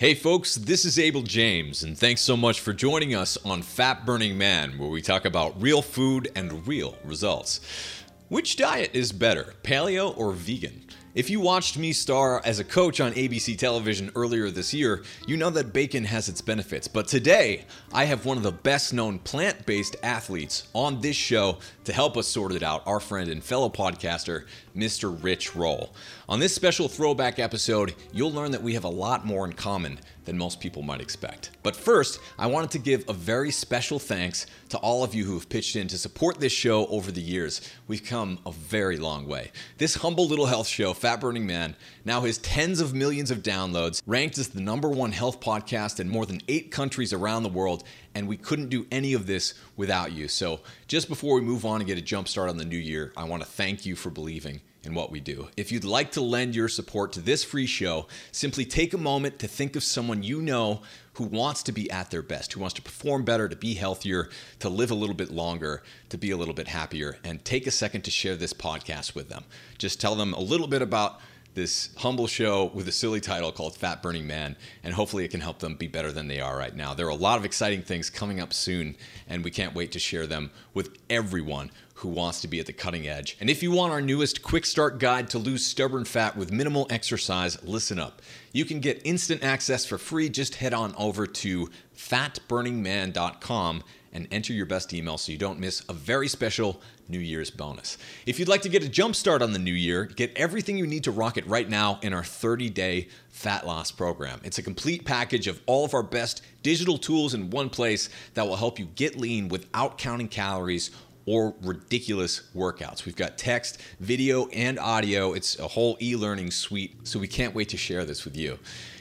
Hey folks, this is Abel James, and thanks so much for joining us on Fat Burning Man, where we talk about real food and real results. Which diet is better, paleo or vegan? If you watched me star as a coach on ABC television earlier this year, you know that bacon has its benefits. But today, I have one of the best known plant based athletes on this show to help us sort it out our friend and fellow podcaster, Mr. Rich Roll. On this special throwback episode, you'll learn that we have a lot more in common than most people might expect. But first, I wanted to give a very special thanks to all of you who have pitched in to support this show over the years. We've come a very long way. This humble little health show, Fat Burning Man, now has tens of millions of downloads, ranked as the number one health podcast in more than eight countries around the world, and we couldn't do any of this without you. So, just before we move on and get a jump start on the new year, I want to thank you for believing in what we do. If you'd like to lend your support to this free show, simply take a moment to think of someone you know who wants to be at their best, who wants to perform better, to be healthier, to live a little bit longer, to be a little bit happier, and take a second to share this podcast with them. Just tell them a little bit about this humble show with a silly title called Fat Burning Man, and hopefully it can help them be better than they are right now. There are a lot of exciting things coming up soon, and we can't wait to share them with everyone who wants to be at the cutting edge. And if you want our newest quick start guide to lose stubborn fat with minimal exercise, listen up. You can get instant access for free. Just head on over to fatburningman.com and enter your best email so you don't miss a very special New Year's bonus. If you'd like to get a jump start on the new year, get everything you need to rock it right now in our 30 day fat loss program. It's a complete package of all of our best digital tools in one place that will help you get lean without counting calories or ridiculous workouts. We've got text, video, and audio. It's a whole e learning suite, so we can't wait to share this with you.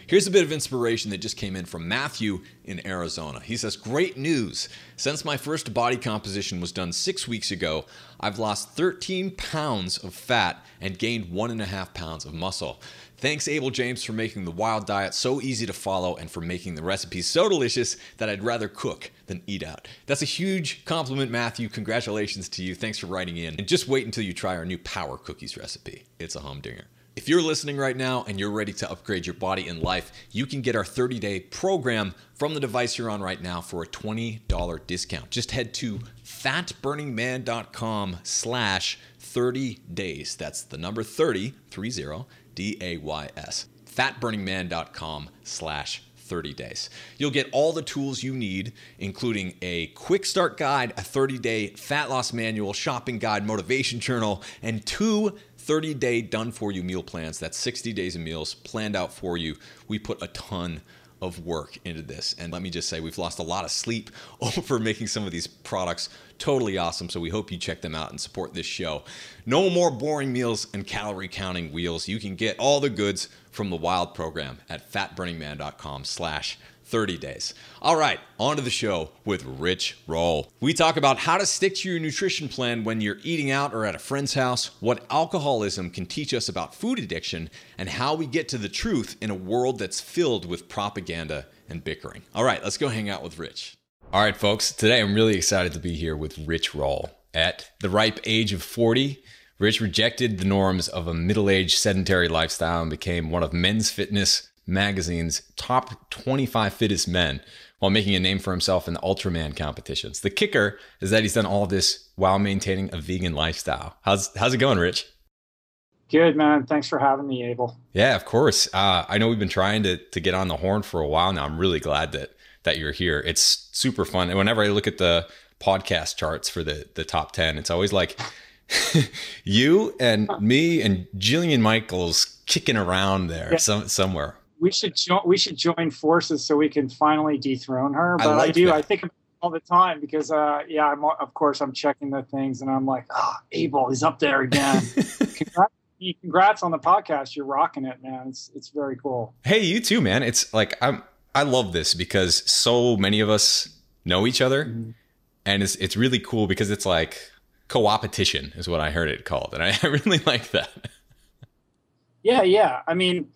Here's a bit of inspiration that just came in from Matthew in Arizona. He says, Great news. Since my first body composition was done six weeks ago, I've lost 13 pounds of fat and gained one and a half pounds of muscle. Thanks, Abel James, for making the wild diet so easy to follow and for making the recipes so delicious that I'd rather cook than eat out. That's a huge compliment, Matthew. Congratulations to you. Thanks for writing in. And just wait until you try our new power cookies recipe. It's a humdinger. If you're listening right now and you're ready to upgrade your body and life, you can get our 30 day program from the device you're on right now for a $20 discount. Just head to fatburningman.com slash 30 days. That's the number 30, 30, D A Y S. Fatburningman.com slash 30 days. You'll get all the tools you need, including a quick start guide, a 30 day fat loss manual, shopping guide, motivation journal, and two 30 day done for you meal plans. That's 60 days of meals planned out for you. We put a ton of work into this. And let me just say, we've lost a lot of sleep over making some of these products totally awesome. So we hope you check them out and support this show. No more boring meals and calorie counting wheels. You can get all the goods from the Wild program at fatburningman.com slash 30 days. All right, on to the show with Rich Roll. We talk about how to stick to your nutrition plan when you're eating out or at a friend's house, what alcoholism can teach us about food addiction, and how we get to the truth in a world that's filled with propaganda and bickering. All right, let's go hang out with Rich. All right, folks, today I'm really excited to be here with Rich Roll. At the ripe age of 40, Rich rejected the norms of a middle aged sedentary lifestyle and became one of men's fitness magazine's top 25 fittest men while making a name for himself in the Ultraman competitions. The kicker is that he's done all this while maintaining a vegan lifestyle. How's how's it going, Rich? Good man. Thanks for having me, Abel. Yeah, of course. Uh, I know we've been trying to to get on the horn for a while now. I'm really glad that that you're here. It's super fun. And whenever I look at the podcast charts for the the top ten, it's always like you and me and Jillian Michaels kicking around there yeah. some, somewhere we should jo- we should join forces so we can finally dethrone her. But I, like I do. That. I think all the time because uh, yeah, I'm of course I'm checking the things and I'm like, oh, Abel is up there again. congrats, congrats on the podcast. You're rocking it, man. It's it's very cool. Hey, you too, man. It's like I'm I love this because so many of us know each other, mm-hmm. and it's it's really cool because it's like co-opetition is what I heard it called, and I, I really like that. Yeah, yeah. I mean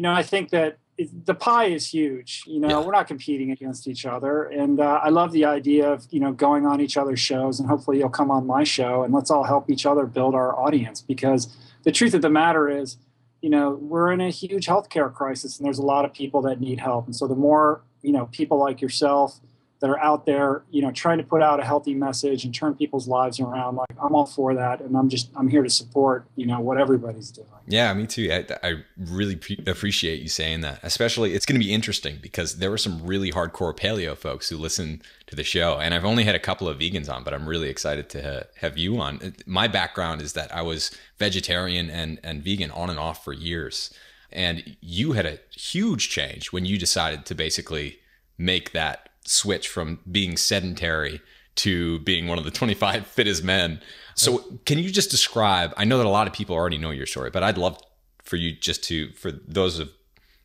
you know, I think that the pie is huge. You know, yeah. we're not competing against each other, and uh, I love the idea of you know going on each other's shows, and hopefully you'll come on my show, and let's all help each other build our audience. Because the truth of the matter is, you know, we're in a huge healthcare crisis and there's a lot of people that need help. And so the more, you know, people like yourself that are out there, you know, trying to put out a healthy message and turn people's lives around. Like I'm all for that, and I'm just I'm here to support, you know, what everybody's doing. Yeah, me too. I, I really pre- appreciate you saying that. Especially, it's going to be interesting because there were some really hardcore paleo folks who listen to the show, and I've only had a couple of vegans on, but I'm really excited to ha- have you on. My background is that I was vegetarian and and vegan on and off for years, and you had a huge change when you decided to basically make that switch from being sedentary to being one of the 25 fittest men. So, can you just describe? I know that a lot of people already know your story, but I'd love for you just to, for those of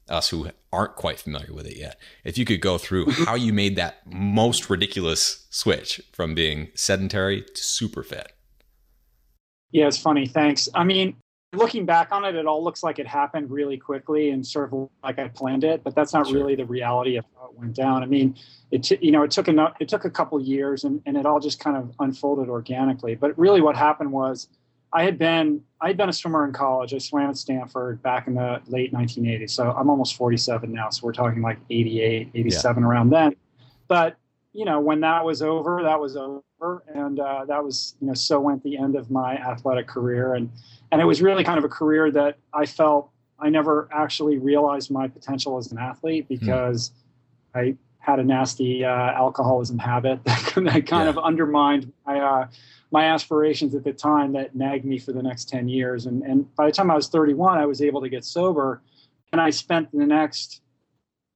us who aren't quite familiar with it yet, if you could go through mm-hmm. how you made that most ridiculous switch from being sedentary to super fit. Yeah, it's funny. Thanks. I mean, looking back on it, it all looks like it happened really quickly and sort of like I planned it, but that's not sure. really the reality of how it went down. I mean, it t- you know it took a it took a couple years and, and it all just kind of unfolded organically. But really, what happened was I had been I had been a swimmer in college. I swam at Stanford back in the late 1980s. So I'm almost 47 now. So we're talking like 88, 87 yeah. around then. But you know, when that was over, that was over, and uh, that was you know so went the end of my athletic career and and it was really kind of a career that I felt I never actually realized my potential as an athlete hmm. because mm. I had a nasty uh, alcoholism habit that, kind yeah. of undermined my uh, my aspirations at the time that nagged me for the next 10 years and and by the time I was 31 I was able to get sober and I spent the next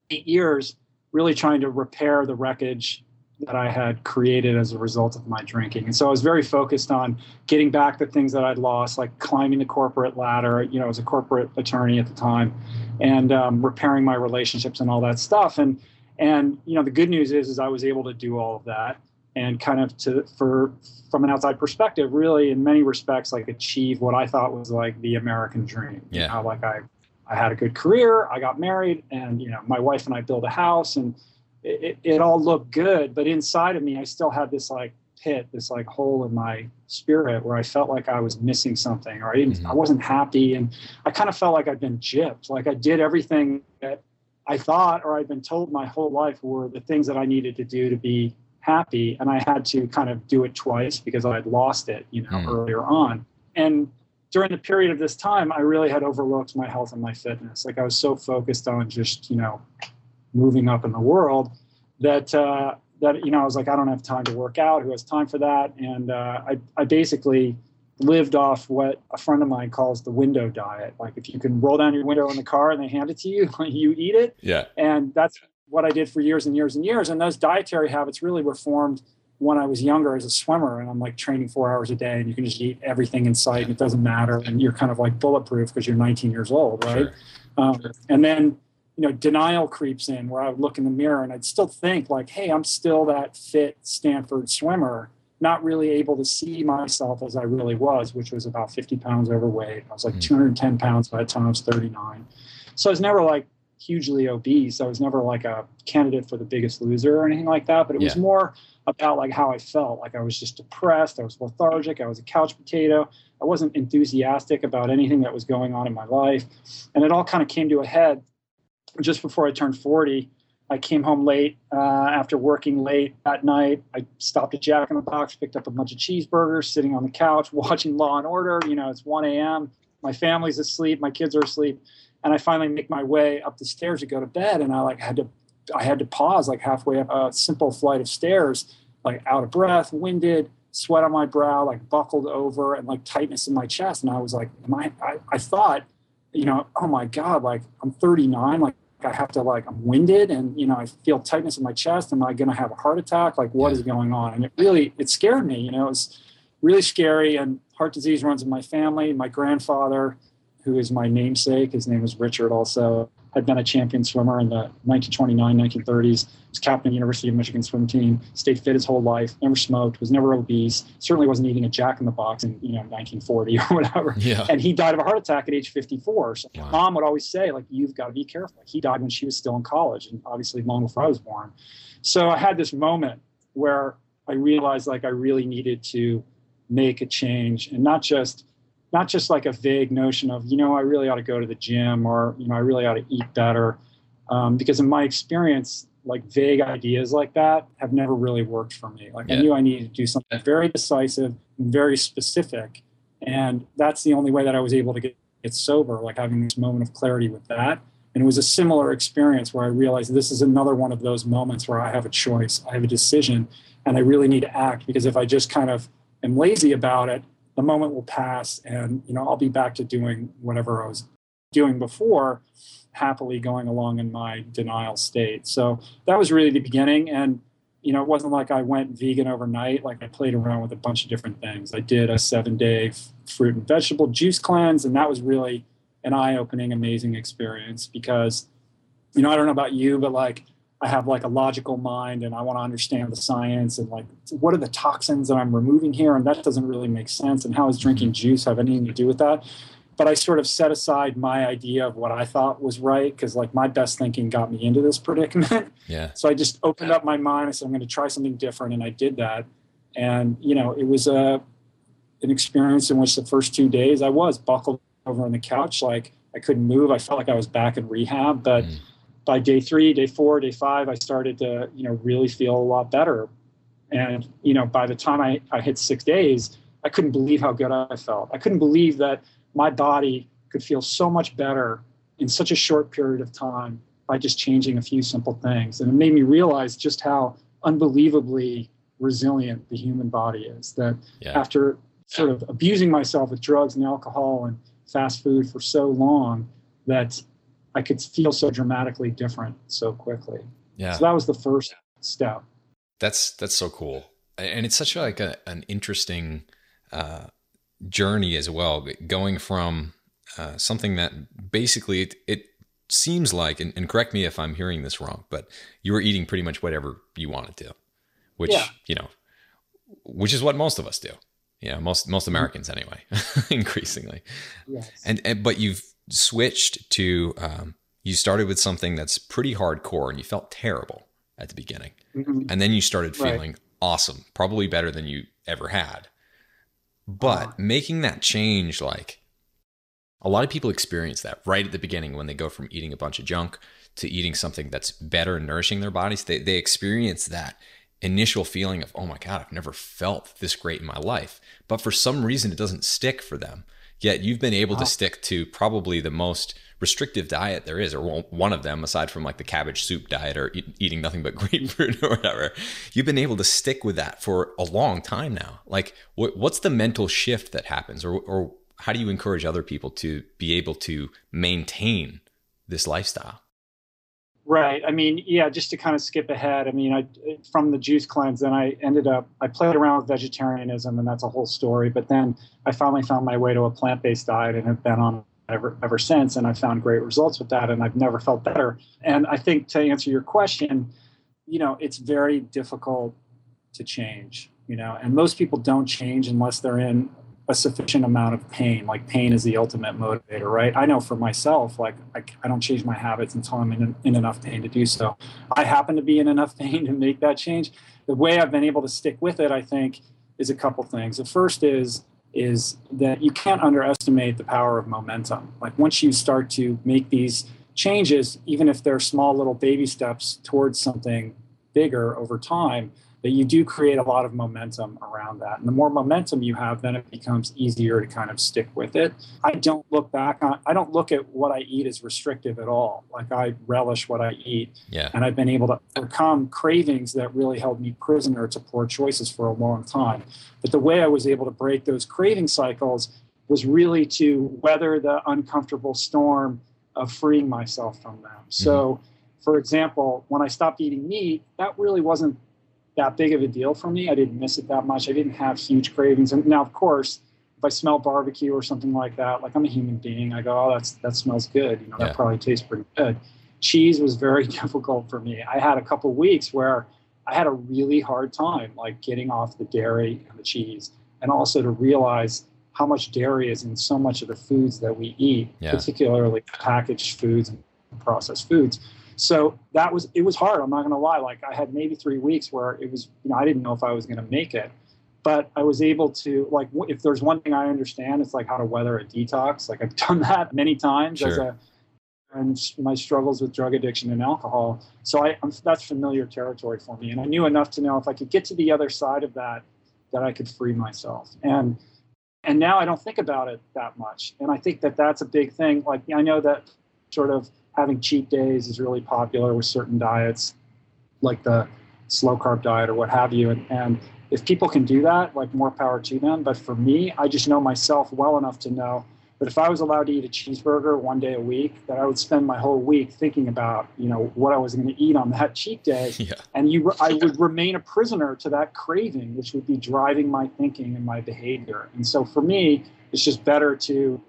8 years really trying to repair the wreckage that I had created as a result of my drinking. And so I was very focused on getting back the things that I'd lost, like climbing the corporate ladder. You know, I was a corporate attorney at the time, and um, repairing my relationships and all that stuff. And and you know, the good news is, is I was able to do all of that and kind of to for from an outside perspective, really in many respects, like achieve what I thought was like the American dream. Yeah. You know, like I I had a good career, I got married, and you know, my wife and I built a house and it, it all looked good, but inside of me, I still had this like pit, this like hole in my spirit where I felt like I was missing something or I didn't, mm-hmm. I wasn't happy. And I kind of felt like I'd been gypped. Like I did everything that I thought or I'd been told my whole life were the things that I needed to do to be happy. And I had to kind of do it twice because I had lost it, you know, mm-hmm. earlier on. And during the period of this time, I really had overlooked my health and my fitness. Like I was so focused on just, you know, moving up in the world that uh, that you know I was like I don't have time to work out. Who has time for that? And uh, I I basically lived off what a friend of mine calls the window diet. Like if you can roll down your window in the car and they hand it to you, you eat it. Yeah. And that's what I did for years and years and years. And those dietary habits really were formed when I was younger as a swimmer and I'm like training four hours a day and you can just eat everything in sight and it doesn't matter. And you're kind of like bulletproof because you're 19 years old. Right. Sure. Um, and then you know, denial creeps in where I would look in the mirror and I'd still think like, hey, I'm still that fit Stanford swimmer, not really able to see myself as I really was, which was about 50 pounds overweight. I was like mm 210 pounds by the time I was 39. So I was never like hugely obese. I was never like a candidate for the biggest loser or anything like that, but it yeah. was more about like how I felt. Like I was just depressed. I was lethargic. I was a couch potato. I wasn't enthusiastic about anything that was going on in my life. And it all kind of came to a head just before I turned 40, I came home late uh, after working late at night. I stopped at Jack in the Box, picked up a bunch of cheeseburgers, sitting on the couch watching Law and Order. You know, it's 1 a.m. My family's asleep, my kids are asleep, and I finally make my way up the stairs to go to bed. And I like had to, I had to pause like halfway up a simple flight of stairs, like out of breath, winded, sweat on my brow, like buckled over, and like tightness in my chest. And I was like, am? I, I thought you know, oh my God, like I'm 39, like I have to like I'm winded and you know I feel tightness in my chest. Am I going to have a heart attack? Like what is going on? And it really it scared me. You know, it was really scary. And heart disease runs in my family. My grandfather, who is my namesake, his name was Richard. Also, had been a champion swimmer in the 1929, 1930s. Was captain of the University of Michigan swim team. Stayed fit his whole life. Never smoked. Was never obese. Certainly wasn't eating a Jack in the Box in you know 1940 or whatever. Yeah. And he died of a heart attack at age 54. So wow. mom would always say like you've got to be careful. He died when she was still in college, and obviously long before I was born. So I had this moment where I realized like I really needed to make a change and not just not just like a vague notion of, you know, I really ought to go to the gym or, you know, I really ought to eat better. Um, because in my experience, like vague ideas like that have never really worked for me. Like yeah. I knew I needed to do something very decisive and very specific. And that's the only way that I was able to get, get sober, like having this moment of clarity with that. And it was a similar experience where I realized this is another one of those moments where I have a choice, I have a decision, and I really need to act because if I just kind of am lazy about it, the moment will pass and you know I'll be back to doing whatever I was doing before, happily going along in my denial state. So that was really the beginning. And you know, it wasn't like I went vegan overnight. Like I played around with a bunch of different things. I did a seven day fruit and vegetable juice cleanse, and that was really an eye opening, amazing experience because, you know, I don't know about you, but like I have like a logical mind and I want to understand the science and like what are the toxins that I'm removing here and that doesn't really make sense and how is drinking juice have anything to do with that? But I sort of set aside my idea of what I thought was right because like my best thinking got me into this predicament. Yeah. So I just opened up my mind. I said I'm going to try something different and I did that. And you know, it was a an experience in which the first two days I was buckled over on the couch like I couldn't move. I felt like I was back in rehab, but mm by day three, day four, day five, I started to, you know, really feel a lot better. And, you know, by the time I, I hit six days, I couldn't believe how good I felt. I couldn't believe that my body could feel so much better in such a short period of time by just changing a few simple things. And it made me realize just how unbelievably resilient the human body is. That yeah. after sort of abusing myself with drugs and alcohol and fast food for so long, that I could feel so dramatically different so quickly. Yeah. So that was the first step. That's that's so cool, and it's such a, like a, an interesting uh, journey as well. Going from uh, something that basically it, it seems like, and, and, correct me if I'm hearing this wrong, but you were eating pretty much whatever you wanted to, which yeah. you know, which is what most of us do. You know, most most Americans anyway, increasingly. Yes. And, and but you've switched to um, you started with something that's pretty hardcore and you felt terrible at the beginning mm-hmm. and then you started feeling right. awesome probably better than you ever had but uh-huh. making that change like a lot of people experience that right at the beginning when they go from eating a bunch of junk to eating something that's better and nourishing their bodies they, they experience that initial feeling of oh my god i've never felt this great in my life but for some reason it doesn't stick for them Yet you've been able wow. to stick to probably the most restrictive diet there is, or one of them, aside from like the cabbage soup diet or eat, eating nothing but grapefruit or whatever. You've been able to stick with that for a long time now. Like, what, what's the mental shift that happens, or, or how do you encourage other people to be able to maintain this lifestyle? Right. I mean, yeah, just to kind of skip ahead, I mean, I from the juice cleanse, then I ended up I played around with vegetarianism and that's a whole story, but then I finally found my way to a plant-based diet and have been on ever ever since and I found great results with that and I've never felt better. And I think to answer your question, you know, it's very difficult to change, you know, and most people don't change unless they're in a sufficient amount of pain. Like pain is the ultimate motivator, right? I know for myself, like I, I don't change my habits until I'm in, in enough pain to do so. I happen to be in enough pain to make that change. The way I've been able to stick with it, I think, is a couple things. The first is is that you can't underestimate the power of momentum. Like once you start to make these changes, even if they're small little baby steps towards something bigger over time, that you do create a lot of momentum around that. And the more momentum you have, then it becomes easier to kind of stick with it. I don't look back on, I don't look at what I eat as restrictive at all. Like I relish what I eat. Yeah. And I've been able to overcome cravings that really held me prisoner to poor choices for a long time. But the way I was able to break those craving cycles was really to weather the uncomfortable storm of freeing myself from them. So, mm-hmm. for example, when I stopped eating meat, that really wasn't that big of a deal for me. I didn't miss it that much. I didn't have huge cravings. And now, of course, if I smell barbecue or something like that, like I'm a human being, I go, oh, that's that smells good. You know, yeah. that probably tastes pretty good. Cheese was very difficult for me. I had a couple weeks where I had a really hard time, like getting off the dairy and the cheese, and also to realize how much dairy is in so much of the foods that we eat, yeah. particularly packaged foods and processed foods. So that was it was hard. I'm not going to lie. Like I had maybe three weeks where it was you know I didn't know if I was going to make it, but I was able to like if there's one thing I understand, it's like how to weather a detox. Like I've done that many times sure. as a and my struggles with drug addiction and alcohol. So I, I'm, that's familiar territory for me, and I knew enough to know if I could get to the other side of that, that I could free myself. And and now I don't think about it that much. And I think that that's a big thing. Like I know that sort of having cheat days is really popular with certain diets, like the slow carb diet or what have you. And, and if people can do that, like more power to them. But for me, I just know myself well enough to know that if I was allowed to eat a cheeseburger one day a week, that I would spend my whole week thinking about, you know, what I was going to eat on that cheat day. Yeah. And you, I would remain a prisoner to that craving, which would be driving my thinking and my behavior. And so for me, it's just better to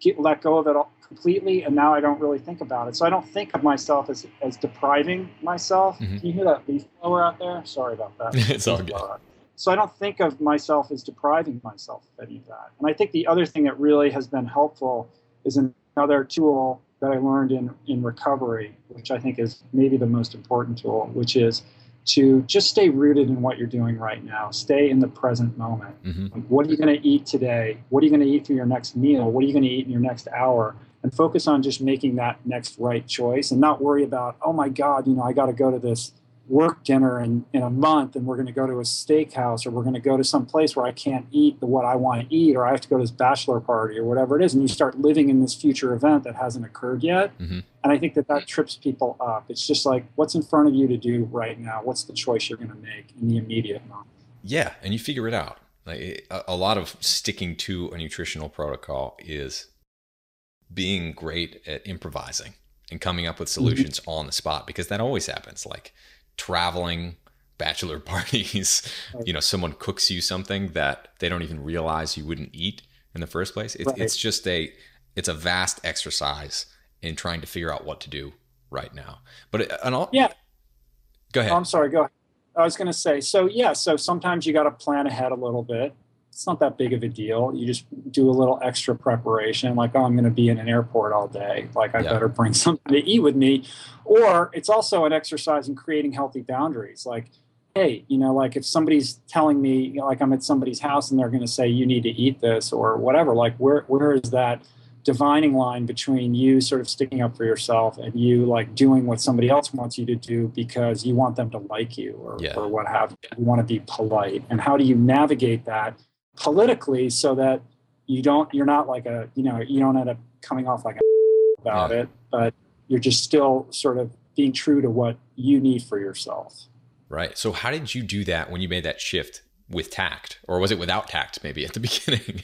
get, let go of it all, completely. And now I don't really think about it. So I don't think of myself as, as depriving myself. Mm-hmm. Can you hear that leaf blower out there? Sorry about that. it's all good. So I don't think of myself as depriving myself of any of that. And I think the other thing that really has been helpful is another tool that I learned in, in recovery, which I think is maybe the most important tool, which is to just stay rooted in what you're doing right now. Stay in the present moment. Mm-hmm. Like, what are you going to eat today? What are you going to eat for your next meal? What are you going to eat in your next hour? And focus on just making that next right choice and not worry about, oh my God, you know, I got to go to this work dinner in, in a month and we're going to go to a steakhouse or we're going to go to some place where I can't eat the what I want to eat or I have to go to this bachelor party or whatever it is. And you start living in this future event that hasn't occurred yet. Mm-hmm. And I think that that trips people up. It's just like, what's in front of you to do right now? What's the choice you're going to make in the immediate moment? Yeah. And you figure it out. Like a, lot of sticking to a nutritional protocol is being great at improvising and coming up with mm-hmm. solutions mm-hmm. on the spot because that always happens. Like traveling bachelor parties, you know, someone cooks you something that they don't even realize you wouldn't eat in the first place. It's, right. it's just a, it's a vast exercise in trying to figure out what to do right now. But uh, and all, yeah, go ahead. Oh, I'm sorry. Go ahead. I was going to say, so yeah, so sometimes you got to plan ahead a little bit it's not that big of a deal. You just do a little extra preparation, like, oh, I'm going to be in an airport all day. Like, I yeah. better bring something to eat with me. Or it's also an exercise in creating healthy boundaries. Like, hey, you know, like if somebody's telling me, you know, like I'm at somebody's house and they're going to say, you need to eat this or whatever, like, where, where is that divining line between you sort of sticking up for yourself and you like doing what somebody else wants you to do because you want them to like you or, yeah. or what have you. You want to be polite. And how do you navigate that? Politically so that you don't you're not like a you know you don't end up coming off like a about yeah. it but you're just still sort of being true to what you need for yourself. Right. So how did you do that when you made that shift with tact? Or was it without tact maybe at the beginning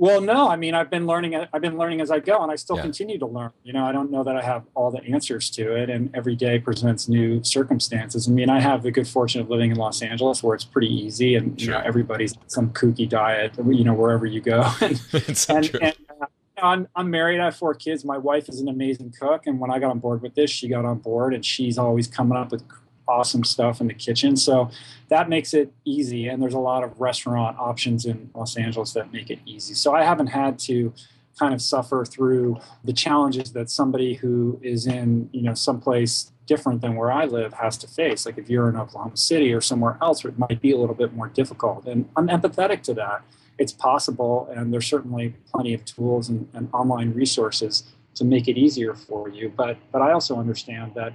well, no, I mean, I've been learning. I've been learning as I go, and I still yeah. continue to learn. You know, I don't know that I have all the answers to it, and every day presents new circumstances. I mean, I have the good fortune of living in Los Angeles, where it's pretty easy, and sure. you know, everybody's some kooky diet. You know, wherever you go. and, and, and uh, I'm I'm married. I have four kids. My wife is an amazing cook, and when I got on board with this, she got on board, and she's always coming up with awesome stuff in the kitchen. So that makes it easy. And there's a lot of restaurant options in Los Angeles that make it easy. So I haven't had to kind of suffer through the challenges that somebody who is in, you know, someplace different than where I live has to face. Like if you're in Oklahoma City or somewhere else, it might be a little bit more difficult. And I'm empathetic to that. It's possible, and there's certainly plenty of tools and, and online resources to make it easier for you. But but I also understand that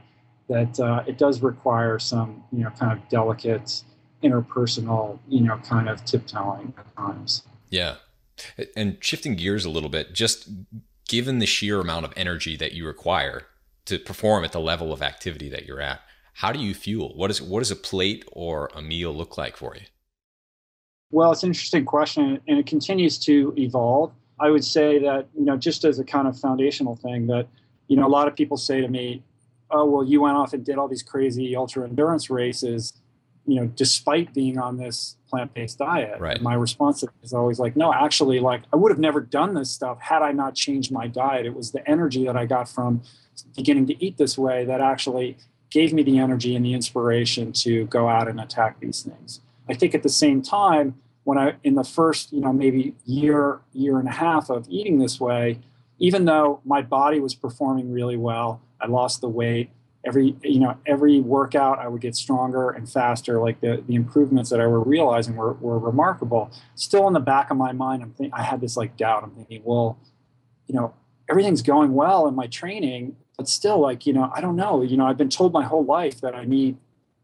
that uh, it does require some, you know, kind of delicate interpersonal, you know, kind of tiptoeing at times. Yeah. And shifting gears a little bit, just given the sheer amount of energy that you require to perform at the level of activity that you're at, how do you fuel? What is what does a plate or a meal look like for you? Well, it's an interesting question, and it continues to evolve. I would say that you know, just as a kind of foundational thing, that you know, a lot of people say to me, oh well you went off and did all these crazy ultra endurance races you know despite being on this plant-based diet. Right. my response is always like no actually like i would have never done this stuff had i not changed my diet. It was the energy that i got from beginning to eat this way that actually gave me the energy and the inspiration to go out and attack these things. I think at the same time when i in the first you know maybe year year and a half of eating this way even though my body was performing really well I lost the weight. every you know every workout I would get stronger and faster. Like the the improvements that I were realizing were were remarkable. Still in the back of my mind, I'm think I had this like doubt. I'm thinking, well, you know, everything's going well in my training, but still, like you know, I don't know. You know, I've been told my whole life that I need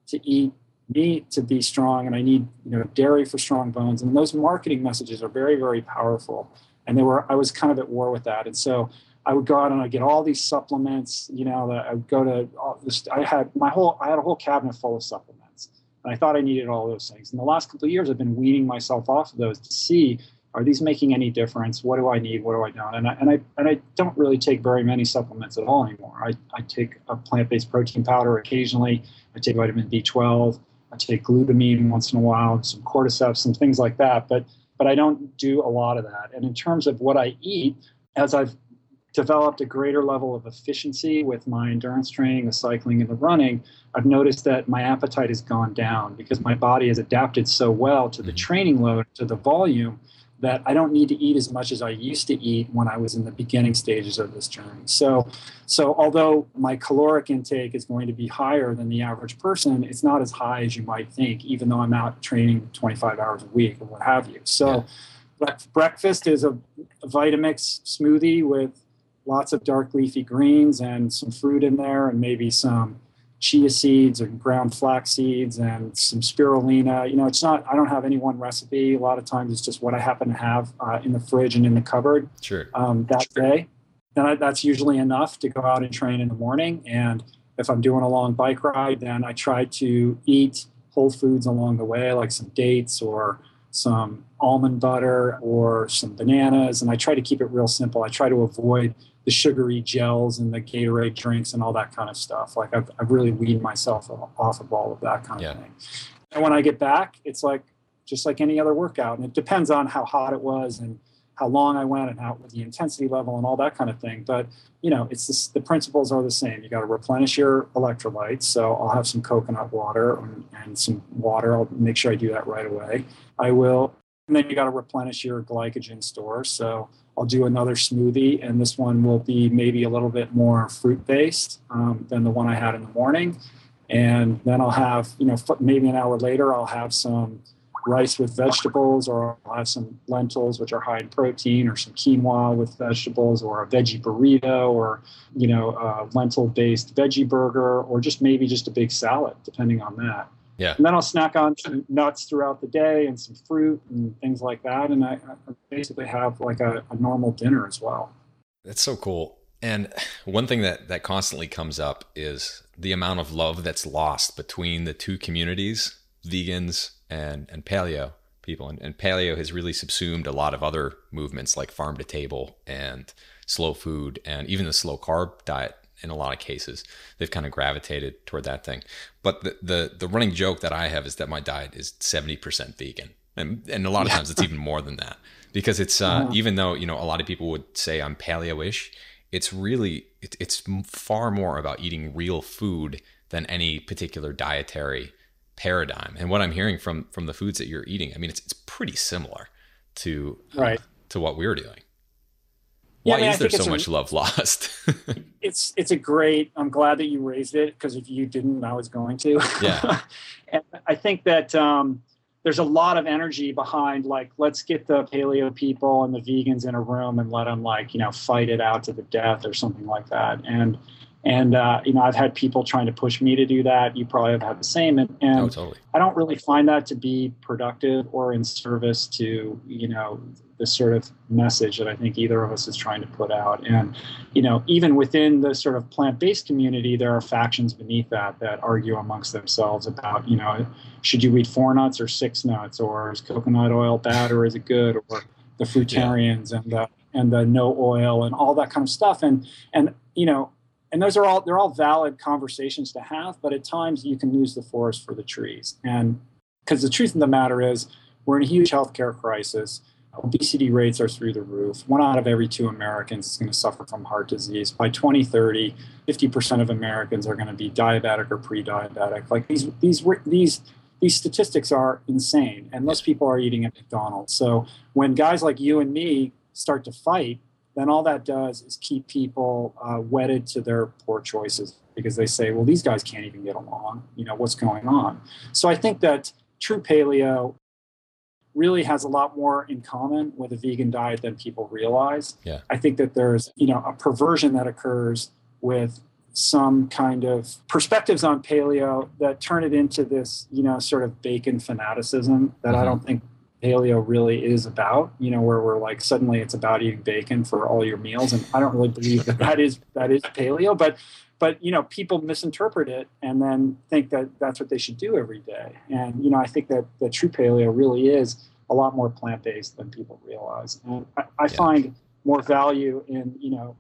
to eat meat to be strong, and I need you know dairy for strong bones. And those marketing messages are very very powerful. And they were I was kind of at war with that, and so I would go out and I get all these supplements. You know, I would go to all this. I had my whole I had a whole cabinet full of supplements, and I thought I needed all those things. In the last couple of years, I've been weaning myself off of those to see are these making any difference? What do I need? What do I don't? And I and I and I don't really take very many supplements at all anymore. I, I take a plant-based protein powder occasionally. I take vitamin B12. I take glutamine once in a while, some cordyceps, some things like that. But but I don't do a lot of that. And in terms of what I eat, as I've developed a greater level of efficiency with my endurance training, the cycling, and the running, I've noticed that my appetite has gone down because my body has adapted so well to the mm-hmm. training load, to the volume, that I don't need to eat as much as I used to eat when I was in the beginning stages of this journey. So, so although my caloric intake is going to be higher than the average person, it's not as high as you might think, even though I'm out training 25 hours a week or what have you. So, yeah. breakfast is a, a Vitamix smoothie with lots of dark leafy greens and some fruit in there and maybe some chia seeds or ground flax seeds and some spirulina. You know, it's not, I don't have any one recipe. A lot of times it's just what I happen to have uh, in the fridge and in the cupboard sure. um, that sure. day. Then I, that's usually enough to go out and train in the morning. And if I'm doing a long bike ride, then I try to eat whole foods along the way, like some dates or some almond butter or some bananas. And I try to keep it real simple. I try to avoid the sugary gels and the Gatorade drinks and all that kind of stuff. Like I've, I've really weaned myself off of all of that kind yeah. of thing. And when I get back, it's like just like any other workout, and it depends on how hot it was and how long I went and how with the intensity level and all that kind of thing. But you know, it's just, the principles are the same. You got to replenish your electrolytes. So I'll have some coconut water and, and some water. I'll make sure I do that right away. I will, and then you got to replenish your glycogen store. So I'll do another smoothie, and this one will be maybe a little bit more fruit based um, than the one I had in the morning. And then I'll have, you know, maybe an hour later, I'll have some rice with vegetables, or I'll have some lentils, which are high in protein, or some quinoa with vegetables, or a veggie burrito, or, you know, a lentil based veggie burger, or just maybe just a big salad, depending on that. Yeah. And then I'll snack on some nuts throughout the day and some fruit and things like that. And I, I basically have like a, a normal dinner as well. That's so cool. And one thing that, that constantly comes up is the amount of love that's lost between the two communities, vegans and, and paleo people. And, and paleo has really subsumed a lot of other movements like farm to table and slow food and even the slow carb diet in a lot of cases. They've kind of gravitated toward that thing. But the the, the running joke that I have is that my diet is 70% vegan. And, and a lot of times it's even more than that because it's uh, yeah. even though you know a lot of people would say I'm paleo-ish, it's really it, it's far more about eating real food than any particular dietary paradigm. And what I'm hearing from from the foods that you're eating, I mean, it's it's pretty similar to uh, to what we're doing. Why yeah, I mean, is there so much a, love lost? it's it's a great. I'm glad that you raised it because if you didn't, I was going to. Yeah. and I think that um, there's a lot of energy behind like let's get the paleo people and the vegans in a room and let them like you know fight it out to the death or something like that. And and uh, you know I've had people trying to push me to do that. You probably have had the same. And, and oh, totally. I don't really find that to be productive or in service to you know the sort of message that I think either of us is trying to put out. And, you know, even within the sort of plant based community, there are factions beneath that that argue amongst themselves about, you know, should you eat four nuts or six nuts, or is coconut oil bad or is it good, or the fruitarians yeah. and the and the no oil and all that kind of stuff. And and you know, and those are all they're all valid conversations to have, but at times you can lose the forest for the trees. And because the truth of the matter is, we're in a huge healthcare crisis Obesity rates are through the roof. One out of every two Americans is going to suffer from heart disease. By 2030, 50% of Americans are going to be diabetic or pre-diabetic. Like these, these, these, these statistics are insane, and most people are eating at McDonald's. So when guys like you and me start to fight then all that does is keep people uh, wedded to their poor choices because they say, well, these guys can't even get along. You know, what's going on? So I think that true paleo really has a lot more in common with a vegan diet than people realize. Yeah. I think that there's, you know, a perversion that occurs with some kind of perspectives on paleo that turn it into this, you know, sort of bacon fanaticism that mm-hmm. I don't think paleo really is about you know where we're like suddenly it's about eating bacon for all your meals and i don't really believe that that is that is paleo but but you know people misinterpret it and then think that that's what they should do every day and you know i think that the true paleo really is a lot more plant-based than people realize and i, I yeah. find more value in you know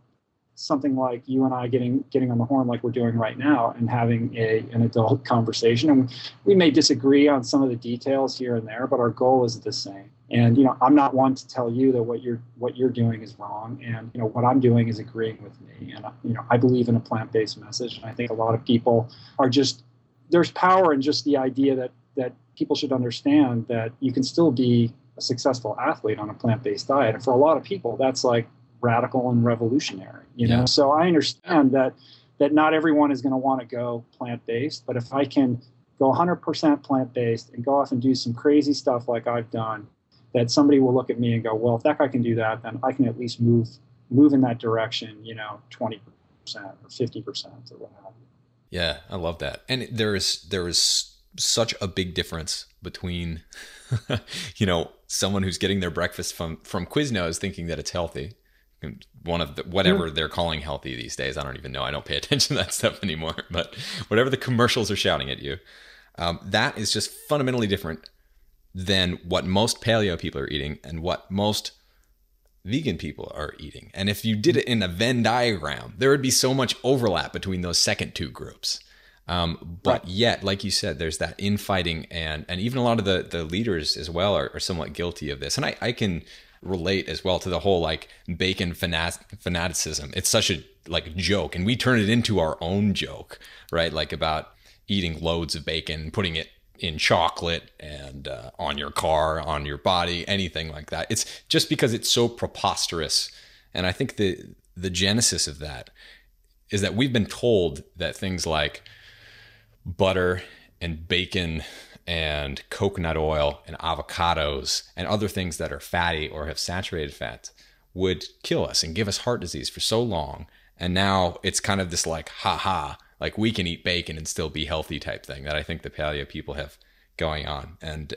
something like you and I getting getting on the horn like we're doing right now and having a an adult conversation. And we may disagree on some of the details here and there, but our goal is the same. And you know, I'm not one to tell you that what you're what you're doing is wrong, and you know what I'm doing is agreeing with me. And you know, I believe in a plant-based message, and I think a lot of people are just there's power in just the idea that that people should understand that you can still be a successful athlete on a plant-based diet. And for a lot of people, that's like radical and revolutionary you know? So i understand that that not everyone is going to want to go plant-based but if i can go 100% plant-based and go off and do some crazy stuff like i've done that somebody will look at me and go well if that guy can do that then i can at least move move in that direction you know 20% or 50% or what have you. Yeah i love that. And there is there is such a big difference between you know someone who's getting their breakfast from from quiznos thinking that it's healthy one of the, whatever they're calling healthy these days. I don't even know. I don't pay attention to that stuff anymore. But whatever the commercials are shouting at you, um, that is just fundamentally different than what most paleo people are eating and what most vegan people are eating. And if you did it in a Venn diagram, there would be so much overlap between those second two groups. Um, but right. yet, like you said, there's that infighting, and and even a lot of the the leaders as well are, are somewhat guilty of this. And I I can relate as well to the whole like bacon fanat- fanaticism. It's such a like joke, and we turn it into our own joke, right? Like about eating loads of bacon, putting it in chocolate and uh, on your car, on your body, anything like that. It's just because it's so preposterous, and I think the the genesis of that is that we've been told that things like butter and bacon and coconut oil and avocados and other things that are fatty or have saturated fat would kill us and give us heart disease for so long. And now it's kind of this like, ha ha, like we can eat bacon and still be healthy type thing that I think the paleo people have going on. And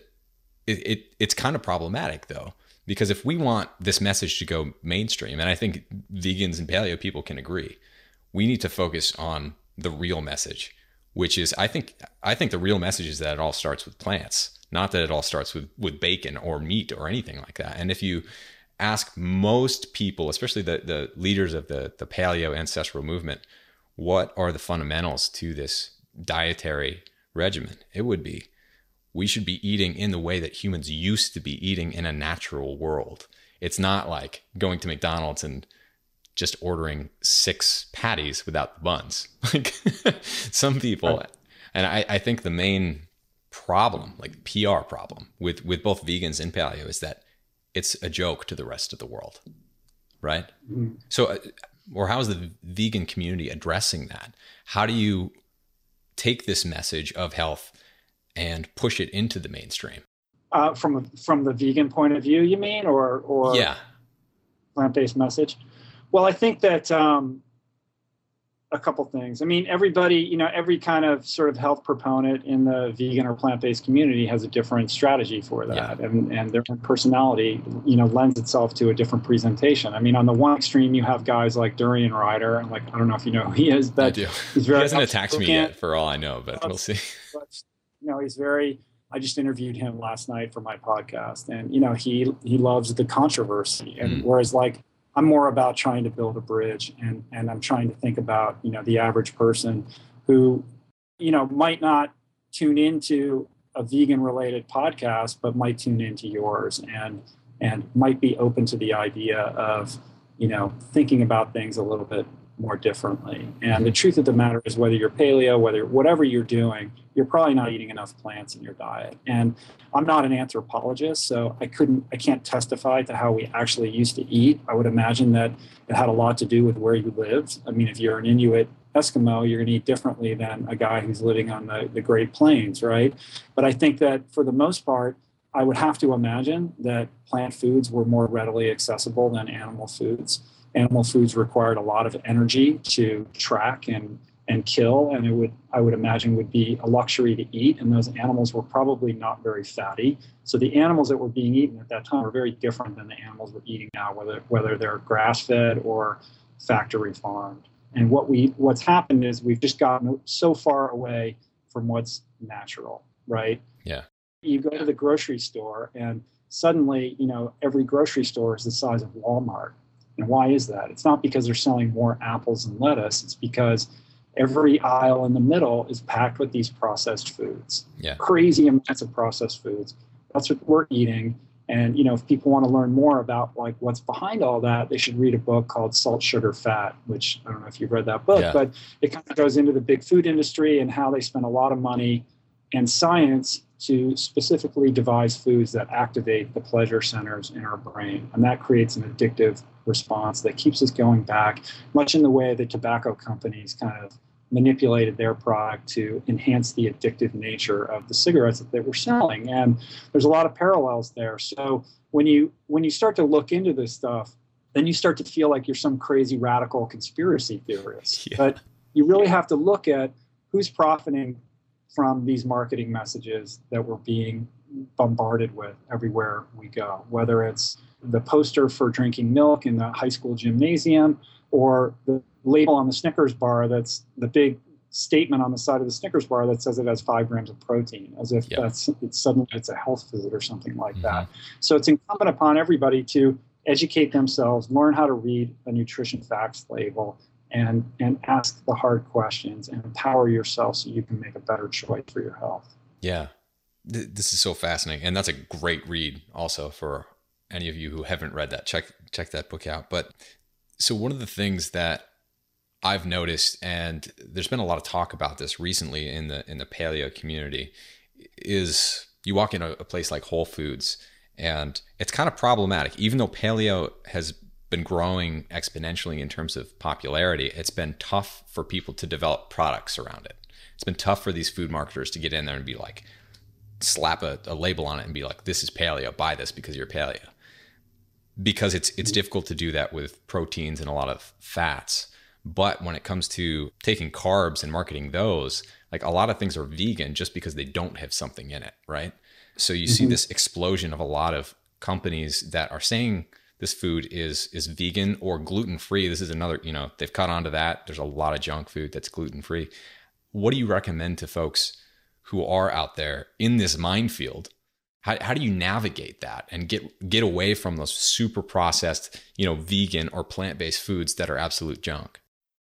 it, it it's kind of problematic though, because if we want this message to go mainstream, and I think vegans and paleo people can agree, we need to focus on the real message which is I think I think the real message is that it all starts with plants, not that it all starts with with bacon or meat or anything like that. And if you ask most people, especially the the leaders of the the paleo ancestral movement, what are the fundamentals to this dietary regimen? It would be we should be eating in the way that humans used to be eating in a natural world. It's not like going to McDonald's and just ordering six patties without the buns. Like some people, right. and I, I think the main problem, like PR problem with with both vegans and paleo, is that it's a joke to the rest of the world, right? Mm. So, uh, or how is the vegan community addressing that? How do you take this message of health and push it into the mainstream? Uh, from from the vegan point of view, you mean, or or yeah, plant based message? Well, I think that um, a couple things. I mean, everybody, you know, every kind of sort of health proponent in the vegan or plant-based community has a different strategy for that, yeah. and and their personality, you know, lends itself to a different presentation. I mean, on the one extreme, you have guys like Durian Rider, and like I don't know if you know who he is, but he's very he hasn't attacked me yet, for all I know, but we'll see. But, you know, he's very. I just interviewed him last night for my podcast, and you know, he he loves the controversy, and mm. whereas like I'm more about trying to build a bridge and, and I'm trying to think about, you know, the average person who, you know, might not tune into a vegan related podcast, but might tune into yours and and might be open to the idea of, you know, thinking about things a little bit more differently. And the truth of the matter is, whether you're paleo, whether whatever you're doing, you're probably not eating enough plants in your diet. And I'm not an anthropologist, so I couldn't, I can't testify to how we actually used to eat. I would imagine that it had a lot to do with where you lived. I mean, if you're an Inuit Eskimo, you're going to eat differently than a guy who's living on the, the Great Plains, right? But I think that for the most part, I would have to imagine that plant foods were more readily accessible than animal foods. Animal foods required a lot of energy to track and and kill, and it would I would imagine would be a luxury to eat. And those animals were probably not very fatty. So the animals that were being eaten at that time were very different than the animals we're eating now, whether whether they're grass fed or factory farmed. And what we what's happened is we've just gotten so far away from what's natural, right? Yeah. You go to the grocery store and suddenly, you know, every grocery store is the size of Walmart. And why is that? It's not because they're selling more apples and lettuce. It's because every aisle in the middle is packed with these processed foods. Yeah. Crazy amounts of processed foods. That's what we're eating. And you know, if people want to learn more about like what's behind all that, they should read a book called Salt, Sugar, Fat, which I don't know if you've read that book, yeah. but it kind of goes into the big food industry and how they spend a lot of money and science to specifically devise foods that activate the pleasure centers in our brain. And that creates an addictive response that keeps us going back, much in the way that tobacco companies kind of manipulated their product to enhance the addictive nature of the cigarettes that they were selling. And there's a lot of parallels there. So when you when you start to look into this stuff then you start to feel like you're some crazy radical conspiracy theorist. Yeah. but you really have to look at who's profiting from these marketing messages that we're being bombarded with everywhere we go whether it's the poster for drinking milk in the high school gymnasium or the label on the Snickers bar that's the big statement on the side of the Snickers bar that says it has five grams of protein, as if yep. that's it's suddenly it's a health food or something like mm-hmm. that. So it's incumbent upon everybody to educate themselves, learn how to read a nutrition facts label, and and ask the hard questions and empower yourself so you can make a better choice for your health. Yeah, this is so fascinating, and that's a great read also for any of you who haven't read that. Check check that book out. But so one of the things that I've noticed, and there's been a lot of talk about this recently in the in the paleo community, is you walk in a, a place like Whole Foods, and it's kind of problematic. Even though paleo has been growing exponentially in terms of popularity, it's been tough for people to develop products around it. It's been tough for these food marketers to get in there and be like, slap a, a label on it and be like, "This is paleo. Buy this because you're paleo." Because it's it's difficult to do that with proteins and a lot of fats but when it comes to taking carbs and marketing those, like a lot of things are vegan just because they don't have something in it, right? So you mm-hmm. see this explosion of a lot of companies that are saying this food is is vegan or gluten free. This is another, you know, they've caught on to that. There's a lot of junk food that's gluten free. What do you recommend to folks who are out there in this minefield? How, how do you navigate that and get get away from those super processed, you know, vegan or plant based foods that are absolute junk?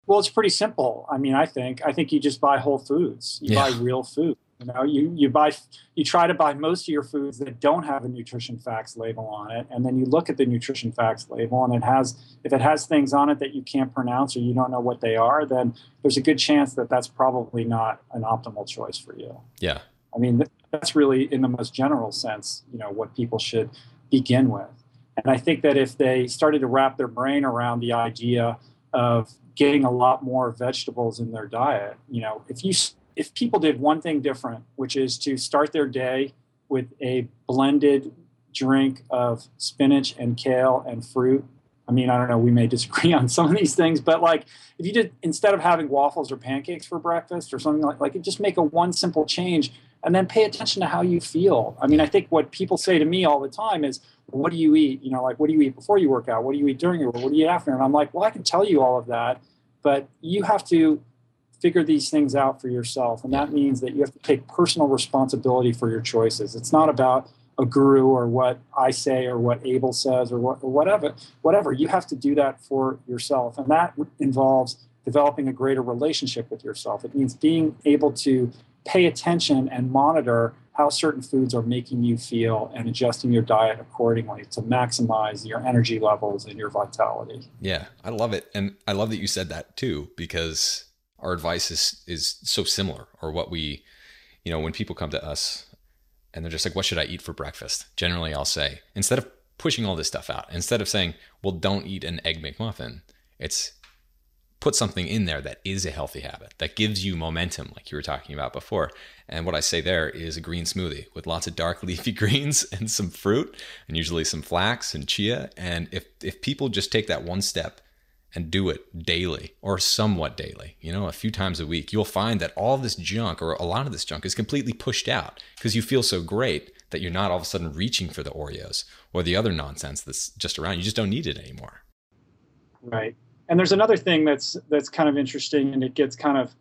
Well, it's pretty simple. I mean, I think I think you just buy whole foods. You yeah. buy real food. You know, you you buy you try to buy most of your foods that don't have a nutrition facts label on it, and then you look at the nutrition facts label, and it has if it has things on it that you can't pronounce or you don't know what they are, then there's a good chance that that's probably not an optimal choice for you. Yeah. I mean, that's really in the most general sense, you know, what people should begin with. And I think that if they started to wrap their brain around the idea of getting a lot more vegetables in their diet. You know, if you if people did one thing different, which is to start their day with a blended drink of spinach and kale and fruit. I mean, I don't know, we may disagree on some of these things, but like if you did instead of having waffles or pancakes for breakfast or something like like just make a one simple change and then pay attention to how you feel. I mean, I think what people say to me all the time is, what do you eat? You know, like what do you eat before you work out? What do you eat during your? What do you eat after? And I'm like, well, I can tell you all of that, but you have to figure these things out for yourself. And that means that you have to take personal responsibility for your choices. It's not about a guru or what I say or what Abel says or, what, or whatever. Whatever. You have to do that for yourself. And that involves developing a greater relationship with yourself. It means being able to pay attention and monitor how certain foods are making you feel and adjusting your diet accordingly to maximize your energy levels and your vitality. Yeah, I love it. And I love that you said that too, because our advice is is so similar or what we you know when people come to us and they're just like what should i eat for breakfast generally i'll say instead of pushing all this stuff out instead of saying well don't eat an egg mcmuffin it's put something in there that is a healthy habit that gives you momentum like you were talking about before and what i say there is a green smoothie with lots of dark leafy greens and some fruit and usually some flax and chia and if if people just take that one step and do it daily or somewhat daily, you know, a few times a week, you'll find that all this junk or a lot of this junk is completely pushed out because you feel so great that you're not all of a sudden reaching for the Oreos or the other nonsense that's just around. You just don't need it anymore. Right. And there's another thing that's that's kind of interesting and it gets kind of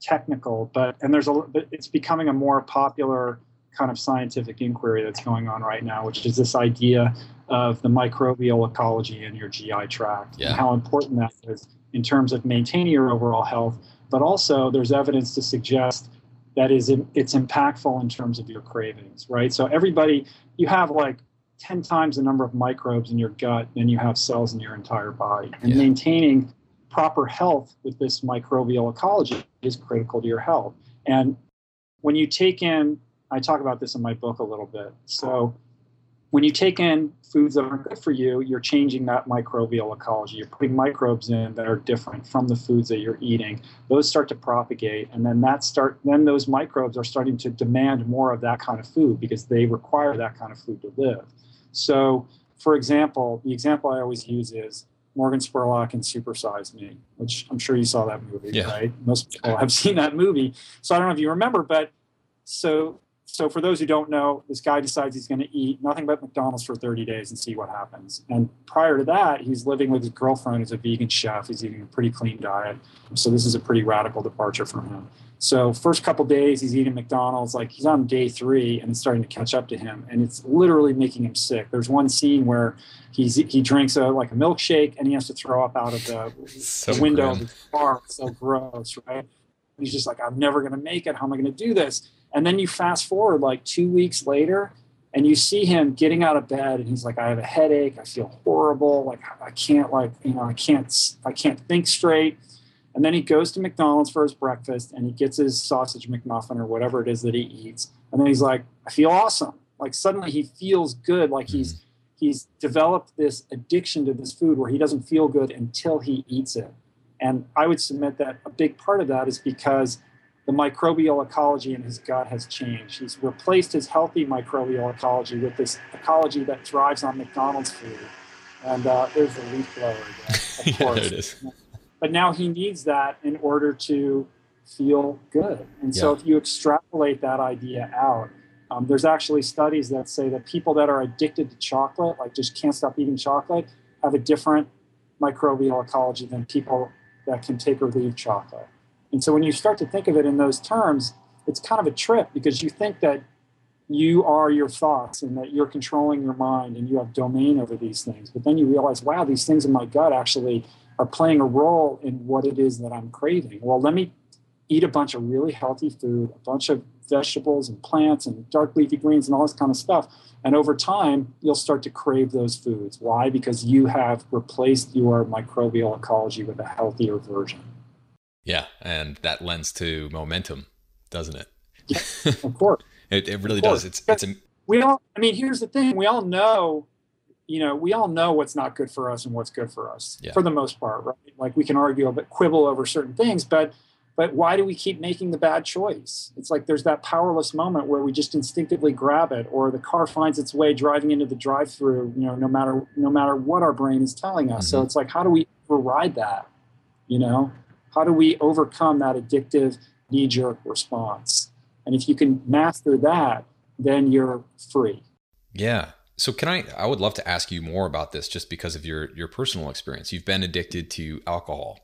technical, but and there's a it's becoming a more popular kind of scientific inquiry that's going on right now, which is this idea of the microbial ecology in your GI tract yeah. and how important that is in terms of maintaining your overall health. But also, there's evidence to suggest that is it's impactful in terms of your cravings, right? So everybody, you have like 10 times the number of microbes in your gut than you have cells in your entire body. And yeah. maintaining proper health with this microbial ecology is critical to your health. And when you take in I talk about this in my book a little bit. So when you take in foods that aren't good for you, you're changing that microbial ecology. You're putting microbes in that are different from the foods that you're eating. Those start to propagate, and then that start then those microbes are starting to demand more of that kind of food because they require that kind of food to live. So, for example, the example I always use is Morgan Spurlock in Supersize Me, which I'm sure you saw that movie, yeah. right? Most people have seen that movie. So I don't know if you remember, but so so for those who don't know, this guy decides he's going to eat nothing but McDonald's for 30 days and see what happens. And prior to that, he's living with his girlfriend who's a vegan chef. He's eating a pretty clean diet. So this is a pretty radical departure from him. So first couple days he's eating McDonald's, like he's on day three and it's starting to catch up to him, and it's literally making him sick. There's one scene where he's he drinks a like a milkshake and he has to throw up out of the, so the window grim. of the car. It's so gross, right? He's just like, I'm never gonna make it. How am I gonna do this? And then you fast forward like two weeks later and you see him getting out of bed and he's like, I have a headache. I feel horrible. Like I can't like, you know, I can't, I can't think straight. And then he goes to McDonald's for his breakfast and he gets his sausage McMuffin or whatever it is that he eats. And then he's like, I feel awesome. Like suddenly he feels good. Like he's, he's developed this addiction to this food where he doesn't feel good until he eats it. And I would submit that a big part of that is because the microbial ecology in his gut has changed. He's replaced his healthy microbial ecology with this ecology that thrives on McDonald's food. And uh, there's the leaf blower again, of yeah, course. There it is. But now he needs that in order to feel good. And so if you extrapolate that idea out, um, there's actually studies that say that people that are addicted to chocolate, like just can't stop eating chocolate, have a different microbial ecology than people that can take or leave chocolate. And so when you start to think of it in those terms, it's kind of a trip because you think that you are your thoughts and that you're controlling your mind and you have domain over these things. But then you realize, wow, these things in my gut actually are playing a role in what it is that I'm craving. Well, let me eat a bunch of really healthy food, a bunch of vegetables and plants and dark leafy greens and all this kind of stuff. And over time, you'll start to crave those foods. Why? Because you have replaced your microbial ecology with a healthier version. Yeah, and that lends to momentum, doesn't it? Yeah, of course. it, it really does. It's it's a, we all. I mean, here's the thing: we all know, you know, we all know what's not good for us and what's good for us, yeah. for the most part, right? Like we can argue, a bit, quibble over certain things, but but why do we keep making the bad choice? It's like there's that powerless moment where we just instinctively grab it, or the car finds its way driving into the drive-through. You know, no matter no matter what our brain is telling us. Mm-hmm. So it's like, how do we override that? You know, how do we overcome that addictive knee jerk response? And if you can master that, then you're free. Yeah. So can I I would love to ask you more about this just because of your your personal experience. You've been addicted to alcohol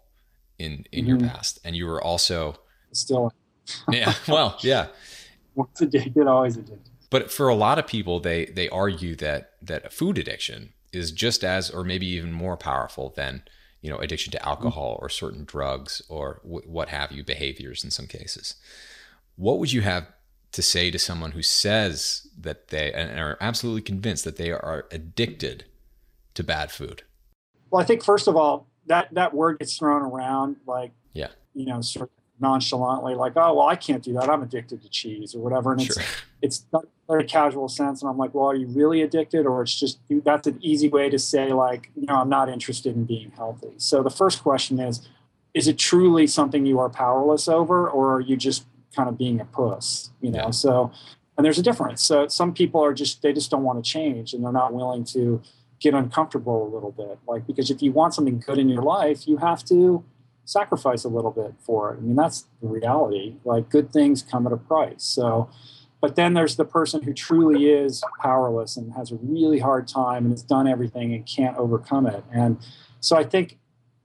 in in mm-hmm. your past and you were also still Yeah. Well, yeah. Once addicted, always addicted. But for a lot of people they they argue that that a food addiction is just as or maybe even more powerful than you know addiction to alcohol or certain drugs or w- what have you behaviors in some cases what would you have to say to someone who says that they and are absolutely convinced that they are addicted to bad food? Well, I think first of all, that that word gets thrown around like yeah, you know, sort of nonchalantly, like, oh well, I can't do that. I'm addicted to cheese or whatever. And sure. it's it's very casual sense. And I'm like, well, are you really addicted, or it's just that's an easy way to say like, no, I'm not interested in being healthy. So the first question is, is it truly something you are powerless over, or are you just kind of being a puss? You know, yeah. so and there's a difference. So some people are just they just don't want to change and they're not willing to get uncomfortable a little bit. Like because if you want something good in your life, you have to sacrifice a little bit for it. I mean, that's the reality. Like good things come at a price. So, but then there's the person who truly is powerless and has a really hard time and has done everything and can't overcome it. And so I think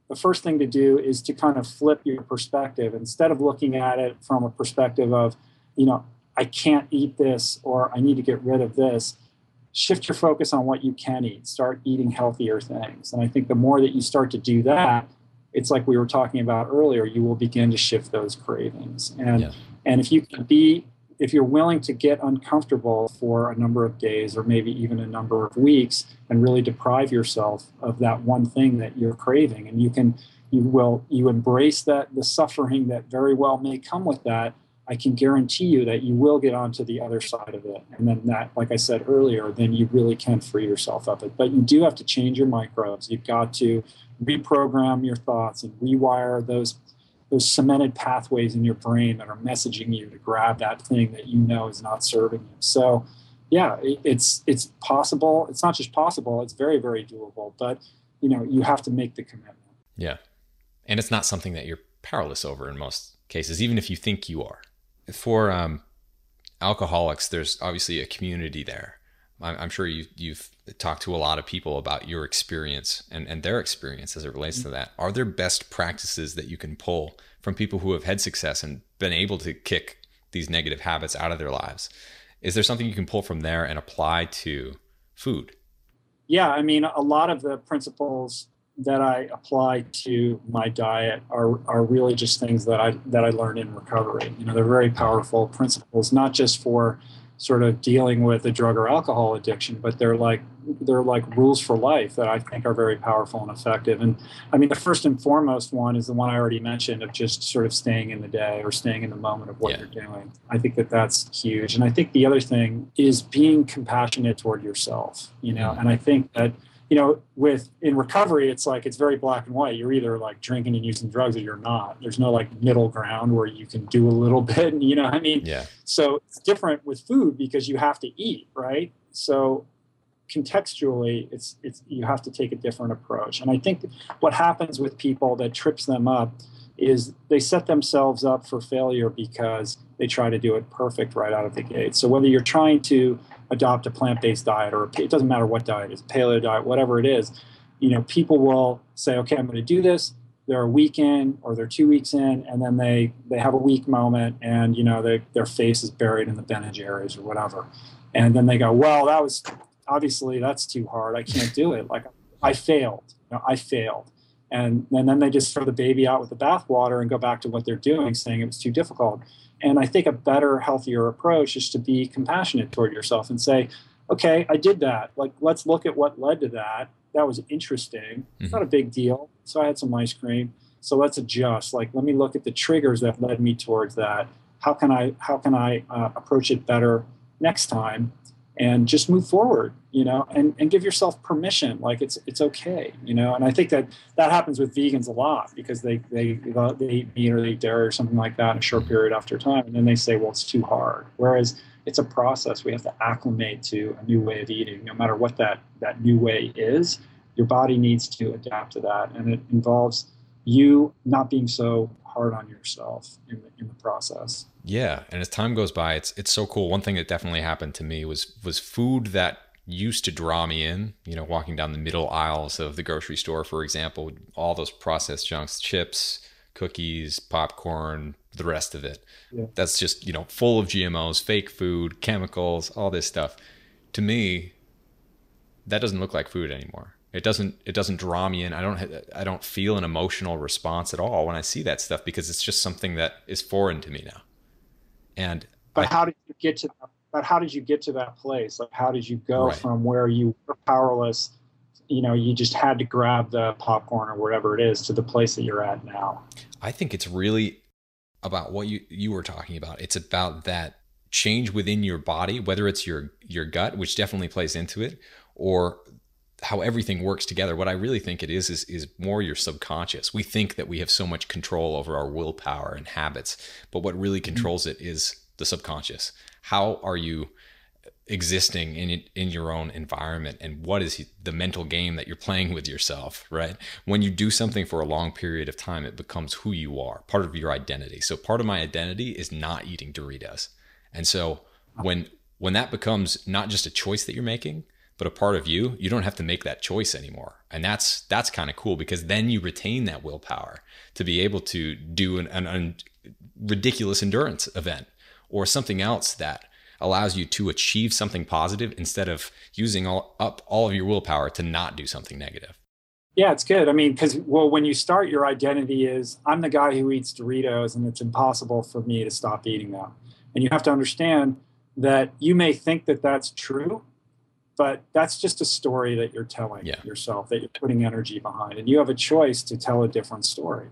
the first thing to do is to kind of flip your perspective instead of looking at it from a perspective of, you know, I can't eat this or I need to get rid of this. Shift your focus on what you can eat. Start eating healthier things. And I think the more that you start to do that, it's like we were talking about earlier, you will begin to shift those cravings. And yeah. and if you can be if you're willing to get uncomfortable for a number of days or maybe even a number of weeks and really deprive yourself of that one thing that you're craving and you can you will you embrace that the suffering that very well may come with that i can guarantee you that you will get onto the other side of it and then that like i said earlier then you really can free yourself of it but you do have to change your microbes you've got to reprogram your thoughts and rewire those those cemented pathways in your brain that are messaging you to grab that thing that you know is not serving you. So, yeah, it, it's it's possible. It's not just possible; it's very very doable. But you know, you have to make the commitment. Yeah, and it's not something that you're powerless over in most cases, even if you think you are. For um, alcoholics, there's obviously a community there. I'm sure you, you've talked to a lot of people about your experience and, and their experience as it relates to that. Are there best practices that you can pull from people who have had success and been able to kick these negative habits out of their lives? Is there something you can pull from there and apply to food? Yeah, I mean, a lot of the principles that I apply to my diet are, are really just things that I that I learned in recovery. You know, they're very powerful principles, not just for sort of dealing with a drug or alcohol addiction, but they're like they're like rules for life that I think are very powerful and effective. And I mean, the first and foremost one is the one I already mentioned of just sort of staying in the day or staying in the moment of what yeah. you're doing. I think that that's huge. And I think the other thing is being compassionate toward yourself. You know, mm-hmm. and I think that you know, with in recovery, it's like it's very black and white. You're either like drinking and using drugs or you're not. There's no like middle ground where you can do a little bit. And, you know, I mean, yeah. So it's different with food because you have to eat, right? So contextually, it's it's you have to take a different approach. And I think what happens with people that trips them up is they set themselves up for failure because they try to do it perfect right out of the gate. So whether you're trying to adopt a plant-based diet or it doesn't matter what diet is, paleo diet, whatever it is, you know, people will say, okay, I'm going to do this. They're a week in or they're two weeks in, and then they they have a weak moment, and you know, they, their face is buried in the Ben and Jerry's or whatever, and then they go, well, that was obviously that's too hard. I can't do it. Like I failed. You know, I failed. And, and then they just throw the baby out with the bathwater and go back to what they're doing, saying it was too difficult. And I think a better, healthier approach is to be compassionate toward yourself and say, okay, I did that. Like, let's look at what led to that. That was interesting. It's not a big deal. So I had some ice cream. So let's adjust. Like, let me look at the triggers that led me towards that. How can I how can I uh, approach it better next time? and just move forward you know and, and give yourself permission like it's it's okay you know and i think that that happens with vegans a lot because they they they eat meat or they eat dairy or something like that in a short period after time and then they say well it's too hard whereas it's a process we have to acclimate to a new way of eating no matter what that that new way is your body needs to adapt to that and it involves you not being so hard on yourself in the, in the process. Yeah, and as time goes by, it's it's so cool. One thing that definitely happened to me was was food that used to draw me in. You know, walking down the middle aisles of the grocery store, for example, all those processed junks, chips, cookies, popcorn, the rest of it. Yeah. That's just you know full of GMOs, fake food, chemicals, all this stuff. To me, that doesn't look like food anymore. It doesn't it doesn't draw me in. I don't I don't feel an emotional response at all when I see that stuff because it's just something that is foreign to me now. And but I, how did you get to that? But how did you get to that place? Like, how did you go right. from where you were powerless? You know, you just had to grab the popcorn or whatever it is to the place that you're at now. I think it's really about what you you were talking about. It's about that change within your body, whether it's your your gut, which definitely plays into it, or how everything works together. What I really think it is is is more your subconscious. We think that we have so much control over our willpower and habits, but what really mm-hmm. controls it is the subconscious. How are you existing in in your own environment? And what is the mental game that you're playing with yourself right? When you do something for a long period of time it becomes who you are part of your identity. So part of my identity is not eating doritos. And so when when that becomes not just a choice that you're making but a part of you you don't have to make that choice anymore. And that's that's kind of cool because then you retain that willpower to be able to do an, an, an ridiculous endurance event or something else that allows you to achieve something positive instead of using all, up all of your willpower to not do something negative. Yeah, it's good. I mean, because well, when you start, your identity is I'm the guy who eats Doritos, and it's impossible for me to stop eating them. And you have to understand that you may think that that's true, but that's just a story that you're telling yeah. yourself that you're putting energy behind, and you have a choice to tell a different story.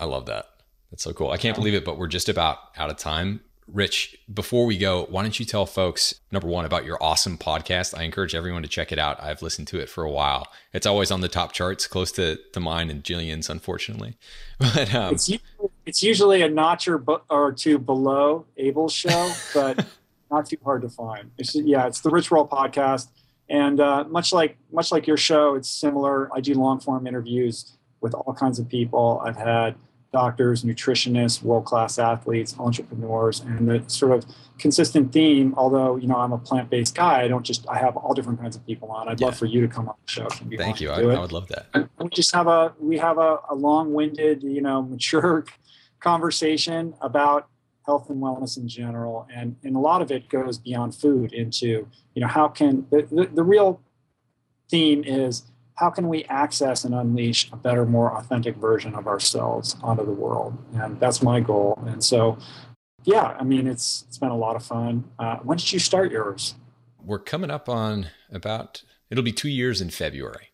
I love that. That's so cool. I can't believe it, but we're just about out of time. Rich, before we go, why don't you tell folks, number one, about your awesome podcast? I encourage everyone to check it out. I've listened to it for a while. It's always on the top charts, close to, to mine and Jillian's, unfortunately. But um, it's, usually, it's usually a notch or, or two below Abel's show, but not too hard to find. It's, yeah, it's the Rich Roll podcast. And uh, much like much like your show, it's similar. I do long form interviews with all kinds of people. I've had doctors, nutritionists, world-class athletes, entrepreneurs, and the sort of consistent theme. Although you know I'm a plant-based guy, I don't just I have all different kinds of people on. I'd yeah. love for you to come on the show. You Thank you. I, I, would love that. And we just have a we have a, a long-winded, you know, mature conversation about health and wellness in general, and and a lot of it goes beyond food into you know how can the, the, the real theme is how can we access and unleash a better, more authentic version of ourselves onto the world? And that's my goal. And so, yeah, I mean, it's it's been a lot of fun. Uh, when did you start yours? We're coming up on about it'll be two years in February.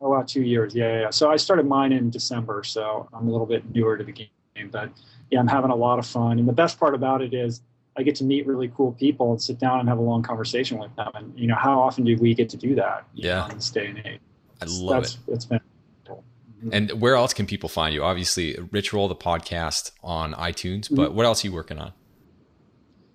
Oh, wow, two years. Yeah, yeah, yeah. So I started mine in December, so I'm a little bit newer to the game, but yeah, I'm having a lot of fun. And the best part about it is I get to meet really cool people and sit down and have a long conversation with them. And you know, how often do we get to do that? Yeah. Know, in this day and age. I love That's, it. It's been. And where else can people find you? Obviously, Rich Roll the podcast on iTunes, but mm-hmm. what else are you working on?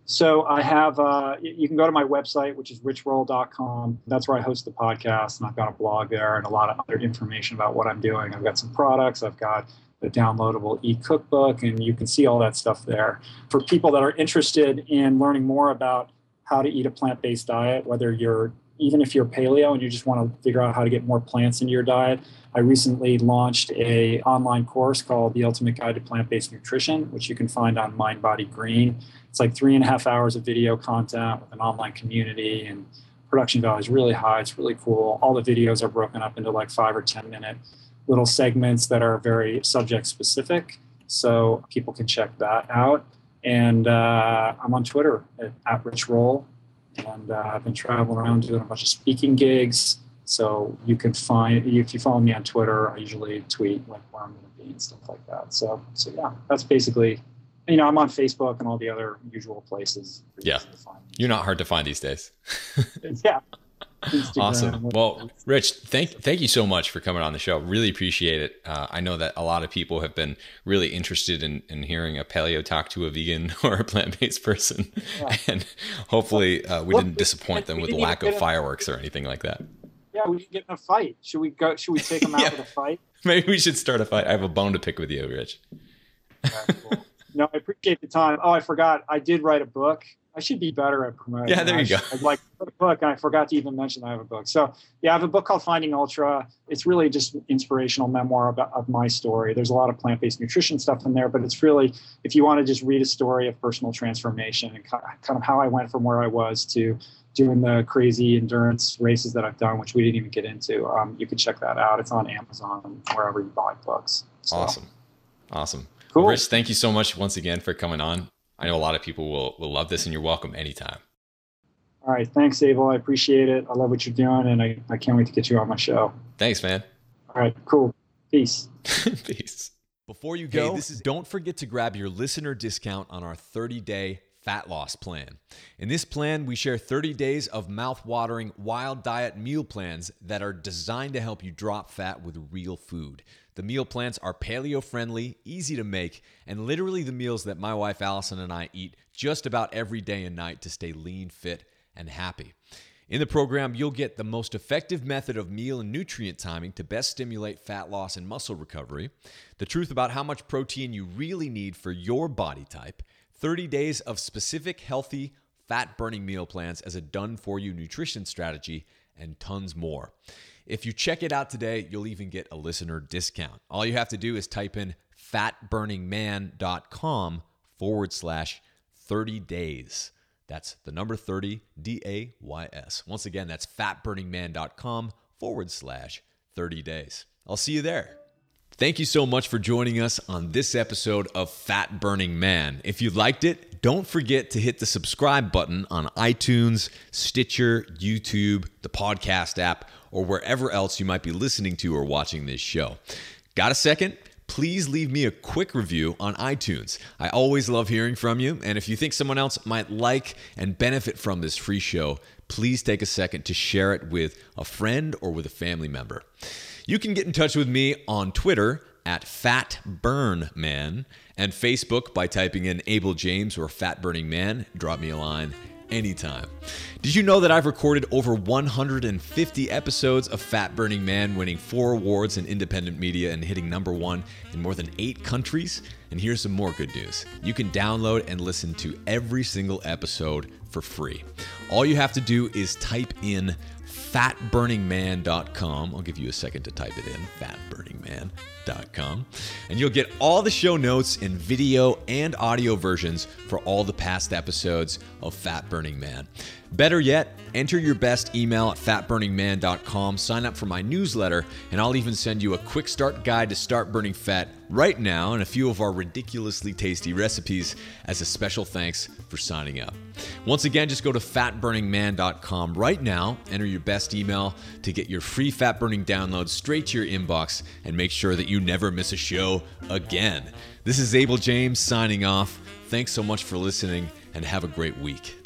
So I have, uh, you can go to my website, which is richroll.com. That's where I host the podcast, and I've got a blog there and a lot of other information about what I'm doing. I've got some products. I've got the downloadable e-cookbook, and you can see all that stuff there. For people that are interested in learning more about how to eat a plant-based diet, whether you're even if you're paleo and you just want to figure out how to get more plants into your diet, I recently launched a online course called The Ultimate Guide to Plant-Based Nutrition, which you can find on Mind Body Green. It's like three and a half hours of video content with an online community and production value is really high. It's really cool. All the videos are broken up into like five or 10 minute little segments that are very subject specific. So people can check that out. And uh, I'm on Twitter at, at Rich Roll and uh, I've been traveling around doing a bunch of speaking gigs. So you can find if you follow me on Twitter, I usually tweet like where I'm going to be and stuff like that. So so yeah, that's basically. You know, I'm on Facebook and all the other usual places. Yeah, you're not hard to find these days. yeah, Awesome. Well, Rich, thank thank you so much for coming on the show. Really appreciate it. Uh, I know that a lot of people have been really interested in, in hearing a paleo talk to a vegan or a plant based person, yeah. and hopefully uh, we didn't disappoint them with lack of fireworks or anything like that. Yeah, we should get in a fight. Should we go? Should we take them out yeah. with a fight? Maybe we should start a fight. I have a bone to pick with you, Rich. cool. No, I appreciate the time. Oh, I forgot. I did write a book I should be better at promoting. Yeah, there you go. I like a book, and I forgot to even mention I have a book. So yeah, I have a book called Finding Ultra. It's really just inspirational memoir about, of my story. There's a lot of plant-based nutrition stuff in there, but it's really if you want to just read a story of personal transformation and kind of how I went from where I was to doing the crazy endurance races that I've done, which we didn't even get into. Um, you can check that out. It's on Amazon wherever you buy books. So. Awesome, awesome. Cool. Rich, thank you so much once again for coming on. I know a lot of people will, will love this, and you're welcome anytime. All right. Thanks, Abel. I appreciate it. I love what you're doing, and I, I can't wait to get you on my show. Thanks, man. All right. Cool. Peace. Peace. Before you go, hey, this is, don't forget to grab your listener discount on our 30 day fat loss plan. In this plan, we share 30 days of mouth-watering wild diet meal plans that are designed to help you drop fat with real food. The meal plans are paleo friendly, easy to make, and literally the meals that my wife Allison and I eat just about every day and night to stay lean, fit, and happy. In the program, you'll get the most effective method of meal and nutrient timing to best stimulate fat loss and muscle recovery, the truth about how much protein you really need for your body type, 30 days of specific healthy fat burning meal plans as a done for you nutrition strategy, and tons more. If you check it out today, you'll even get a listener discount. All you have to do is type in fatburningman.com forward slash 30 days. That's the number 30, D A Y S. Once again, that's fatburningman.com forward slash 30 days. I'll see you there. Thank you so much for joining us on this episode of Fat Burning Man. If you liked it, don't forget to hit the subscribe button on iTunes, Stitcher, YouTube, the podcast app, or wherever else you might be listening to or watching this show. Got a second? please leave me a quick review on iTunes. I always love hearing from you. And if you think someone else might like and benefit from this free show, please take a second to share it with a friend or with a family member. You can get in touch with me on Twitter at Fat Burn Man and Facebook by typing in Abel James or Fat Burning Man. Drop me a line anytime. Did you know that I've recorded over 150 episodes of Fat Burning Man, winning four awards in independent media and hitting number one in more than eight countries? And here's some more good news you can download and listen to every single episode for free. All you have to do is type in fatburningman.com. I'll give you a second to type it in fatburningman.com. And you'll get all the show notes in video and audio versions for all the past episodes of Fat Burning Man. Better yet, enter your best email at fatburningman.com, sign up for my newsletter, and I'll even send you a quick start guide to start burning fat right now and a few of our ridiculously tasty recipes as a special thanks for signing up. Once again, just go to fatburningman.com right now, enter your best email to get your free fat burning download straight to your inbox, and make sure that you never miss a show again. This is Abel James signing off. Thanks so much for listening, and have a great week.